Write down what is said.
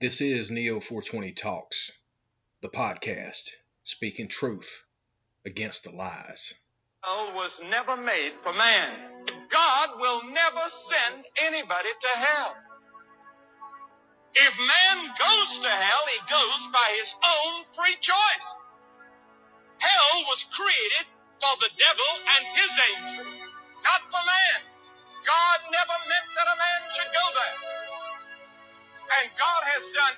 This is Neo 420 Talks, the podcast, speaking truth against the lies. Hell was never made for man. God will never send anybody to hell. If man goes to hell, he goes by his own free choice. Hell was created for the devil and his angels. God has done